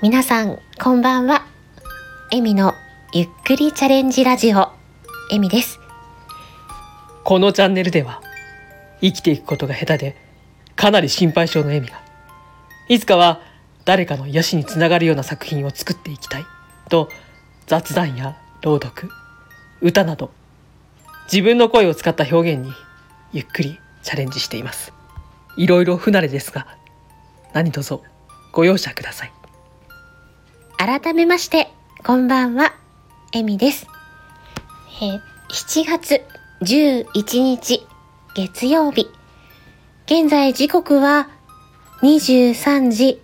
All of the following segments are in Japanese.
皆さん、こんばんは。エミのゆっくりチャレンジラジオ、エミです。このチャンネルでは生きていくことが下手でかなり心配性のエミがいつかは誰かの癒しにつながるような作品を作っていきたいと雑談や朗読歌など自分の声を使った表現にゆっくりチャレンジしていますいろいろ不慣れですが何卒ご容赦ください改めまして、こんばんは、エミです。え7月11日、月曜日。現在時刻は23時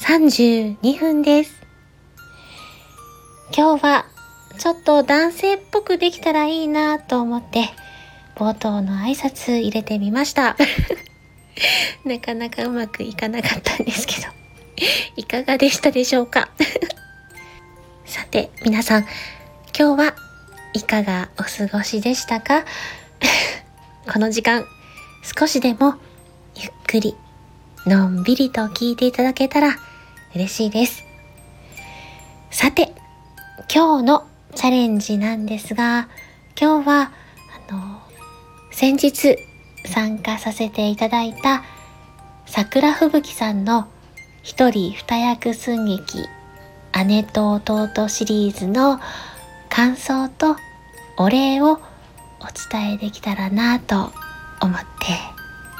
32分です。今日はちょっと男性っぽくできたらいいなと思って、冒頭の挨拶入れてみました。なかなかうまくいかなかったんですけど、いかがでしたでしょうか？さて、皆さん、今日はいかがお過ごしでしたか？この時間、少しでもゆっくり、のんびりと聞いていただけたら嬉しいです。さて、今日のチャレンジなんですが、今日は、あの、先日参加させていただいた桜吹雪さんの一人二役寸劇姉と弟シリーズの感想とお礼をお伝えできたらなと思っ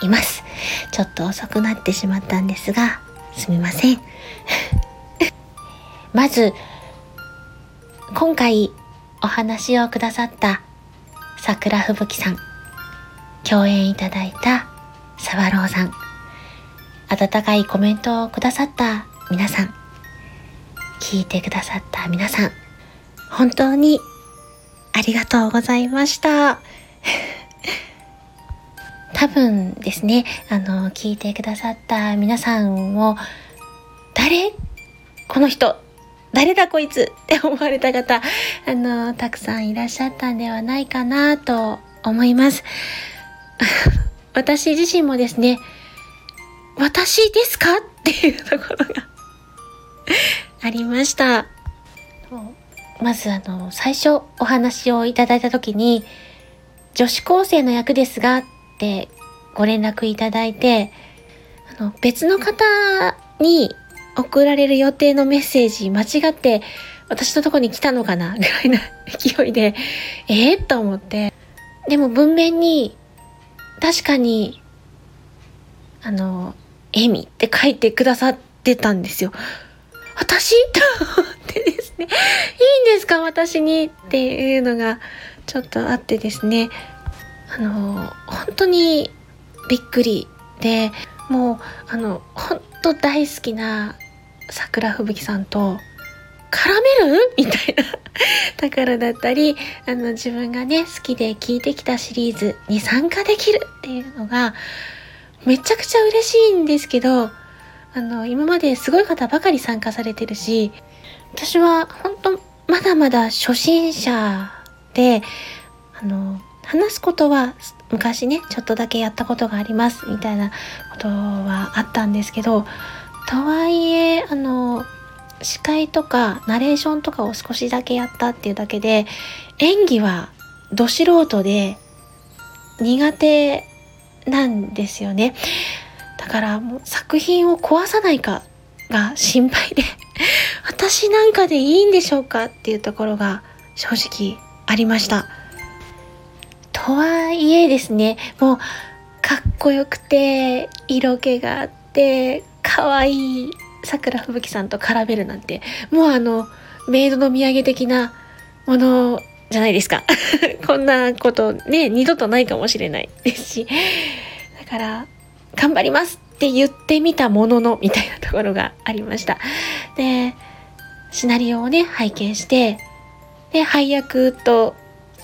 ています。ちょっと遅くなってしまったんですが、すみません。まず、今回お話をくださった桜吹雪さん、共演いただいた沢朗さん、温かいコメントをくださった皆さん、聞いてくださった皆さん、本当にありがとうございました。多分ですね、あの、聞いてくださった皆さんを、誰？この人誰だこいつって思われた方、あの、たくさんいらっしゃったんではないかなと思います。私自身もですね、私ですか？っていうところが ありました。まずあの、最初お話をいただいたときに、女子高生の役ですがってご連絡いただいて、あの、別の方に送られる予定のメッセージ間違って私のとこに来たのかなぐらいな勢いで、えー、と思って。でも文面に、確かに、あの、エミって書いてくださってたんですよ。私？と思ってですね、いいんですか？私にっていうのがちょっとあってですね、あの、本当にびっくりで、もう、あの、本当大好きな桜吹雪さんと絡める？みたいな ところだったり、あの、自分がね、好きで聞いてきたシリーズに参加できるっていうのが、めちゃくちゃ嬉しいんですけど、あの、今まですごい方ばかり参加されてるし、私は本当まだまだ初心者で、あの、話すことは昔ね、ちょっとだけやったことがありますみたいなことはあったんですけど、とはいえ、あの、司会とかナレーションとかを少しだけやったっていうだけで、演技はど素人で苦手なんですよね。だからもう作品を壊さないかが心配で、私なんかでいいんでしょうかっていうところが正直ありました。とはいえですね、もうかっこよくて、色気があって、可愛い桜吹雪さんと絡めるなんて、もうあの、メイドの土産的なものじゃないですか。こんなことね、二度とないかもしれないですし。だから、頑張りますって言ってみたものの、みたいなところがありました。で、シナリオをね、拝見して、で、配役と、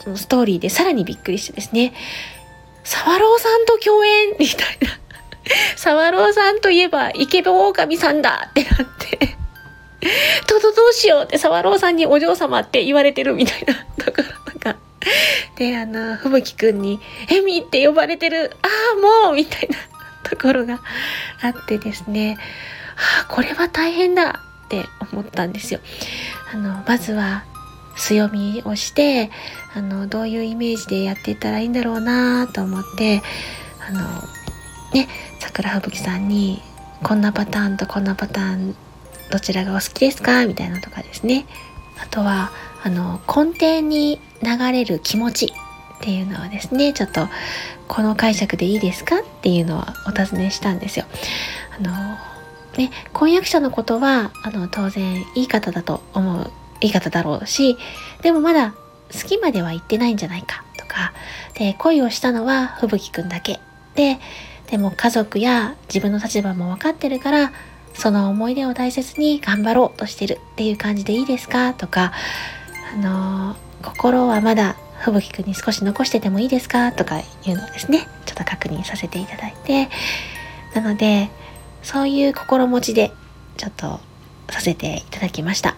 そのストーリーでさらにびっくりしてですね、沢朗さんと共演みたいな。沢朗さんといえば、イケボ狼さんだってなって、とどどうしようって沢朗さんにお嬢様って言われてるみたいなところとか。で、あの、ふぶきくんに、エミって呼ばれてる、ああ、もうみたいなところがあってですね、ああ、これは大変だって思ったんですよ。あのまずは強みをしてあのどういうイメージでやっていったらいいんだろうなと思ってあのね桜吹雪さんにこんなパターンとこんなパターンどちらがお好きですか？みたいなとかですね。あとはあの根底に流れる気持ち。っていうのはですねちょっとこの解釈でいいですかっていうのはお尋ねしたんですよ。あのね、婚約者のことはあの当然いい方だと思ういい方だろうしでもまだ好きまでは言ってないんじゃないかとかで恋をしたのは吹雪くんだけででも家族や自分の立場も分かってるからその思い出を大切に頑張ろうとしてるっていう感じでいいですかとかあの心はまだ吹雪くんに少し残しててもいいですか？とかいうのをですね。ちょっと確認させていただいて。なのでそういう心持ちでちょっとさせていただきました。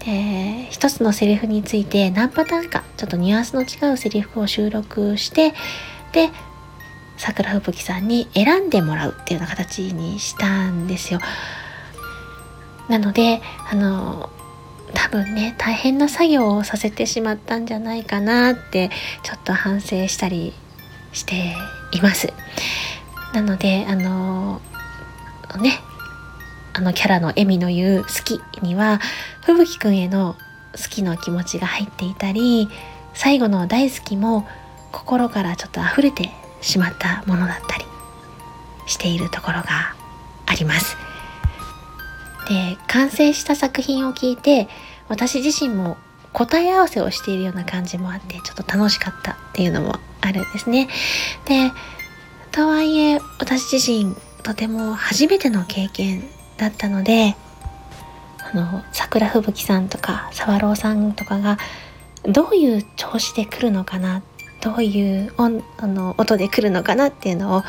で一つのセリフについて何パターンかちょっとニュアンスの違うセリフを収録してで桜吹雪さんに選んでもらうっていうような形にしたんですよ。なのであの多分ね大変な作業をさせてしまったんじゃないかなってちょっと反省したりしています。なのであのねあのキャラのエミの言う好きには吹雪くんへの好きの気持ちが入っていたり最後の大好きも心からちょっと溢れてしまったものだったりしているところがあります。で完成した作品を聞いて私自身も答え合わせをしているような感じもあってちょっと楽しかったっていうのもあるんですね。でとはいえ私自身とても初めての経験だったのであの桜吹雪さんとか沢朗さんとかがどういう調子で来るのかなどういう音あの音で来るのかなっていうのを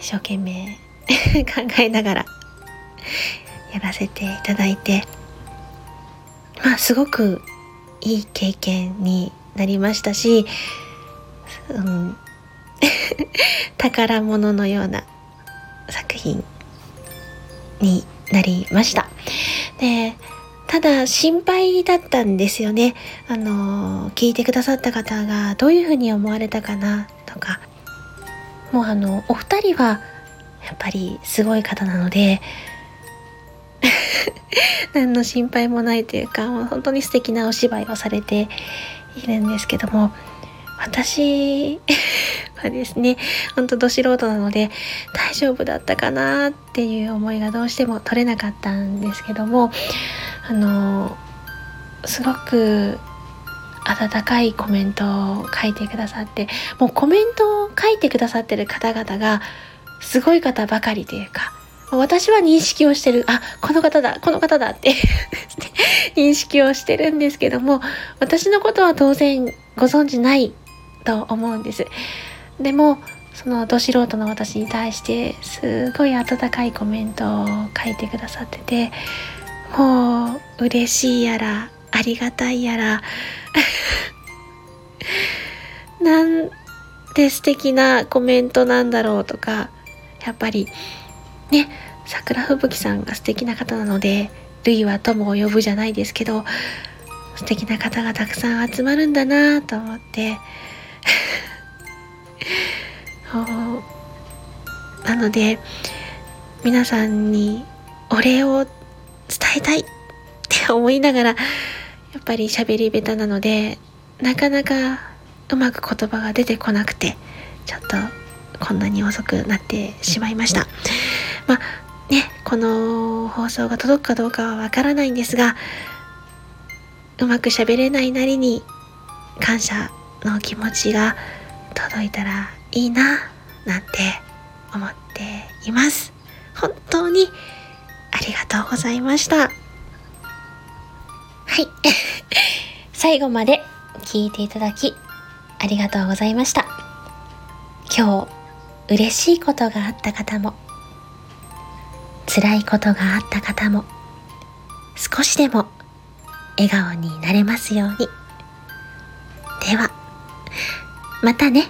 一生懸命 考えながらやらせていただいてまあすごくいい経験になりましたし、うん、宝物のような作品になりました。でただ心配だったんですよね。あの聞いてくださった方がどういうふうに思われたかなとかもうあのお二人はやっぱりすごい方なので 何の心配もないというか本当に素敵なお芝居をされているんですけども私 はですねほんとど素人なので大丈夫だったかなっていう思いがどうしても取れなかったんですけどもあのすごく温かいコメントを書いてくださってもうコメントを書いてくださってる方々がすごい方ばかりというか私は認識をしてる。あこの方だ。この方だって。認識をしてるんですけども私のことは当然ご存じないと思うんです。でもそのど素人の私に対してすごい温かいコメントを書いてくださっててもう嬉しいやらありがたいやら なんて素敵なコメントなんだろうとかやっぱりね桜吹雪さんが素敵な方なので類は友を呼ぶじゃないですけど素敵な方がたくさん集まるんだなと思って。なので皆さんにお礼を伝えたいって思いながらやっぱり喋り下手なのでなかなかうまく言葉が出てこなくてちょっとこんなに遅くなってしまいました。まあねこの放送が届くかどうかはわからないんですがうまく喋れないなりに感謝の気持ちが届いたらいいななんて思っています。本当にありがとうございました。はい。最後まで聞いていただきありがとうございました。今日嬉しいことがあった方も辛いことがあった方も少しでも笑顔になれますようにではまたね。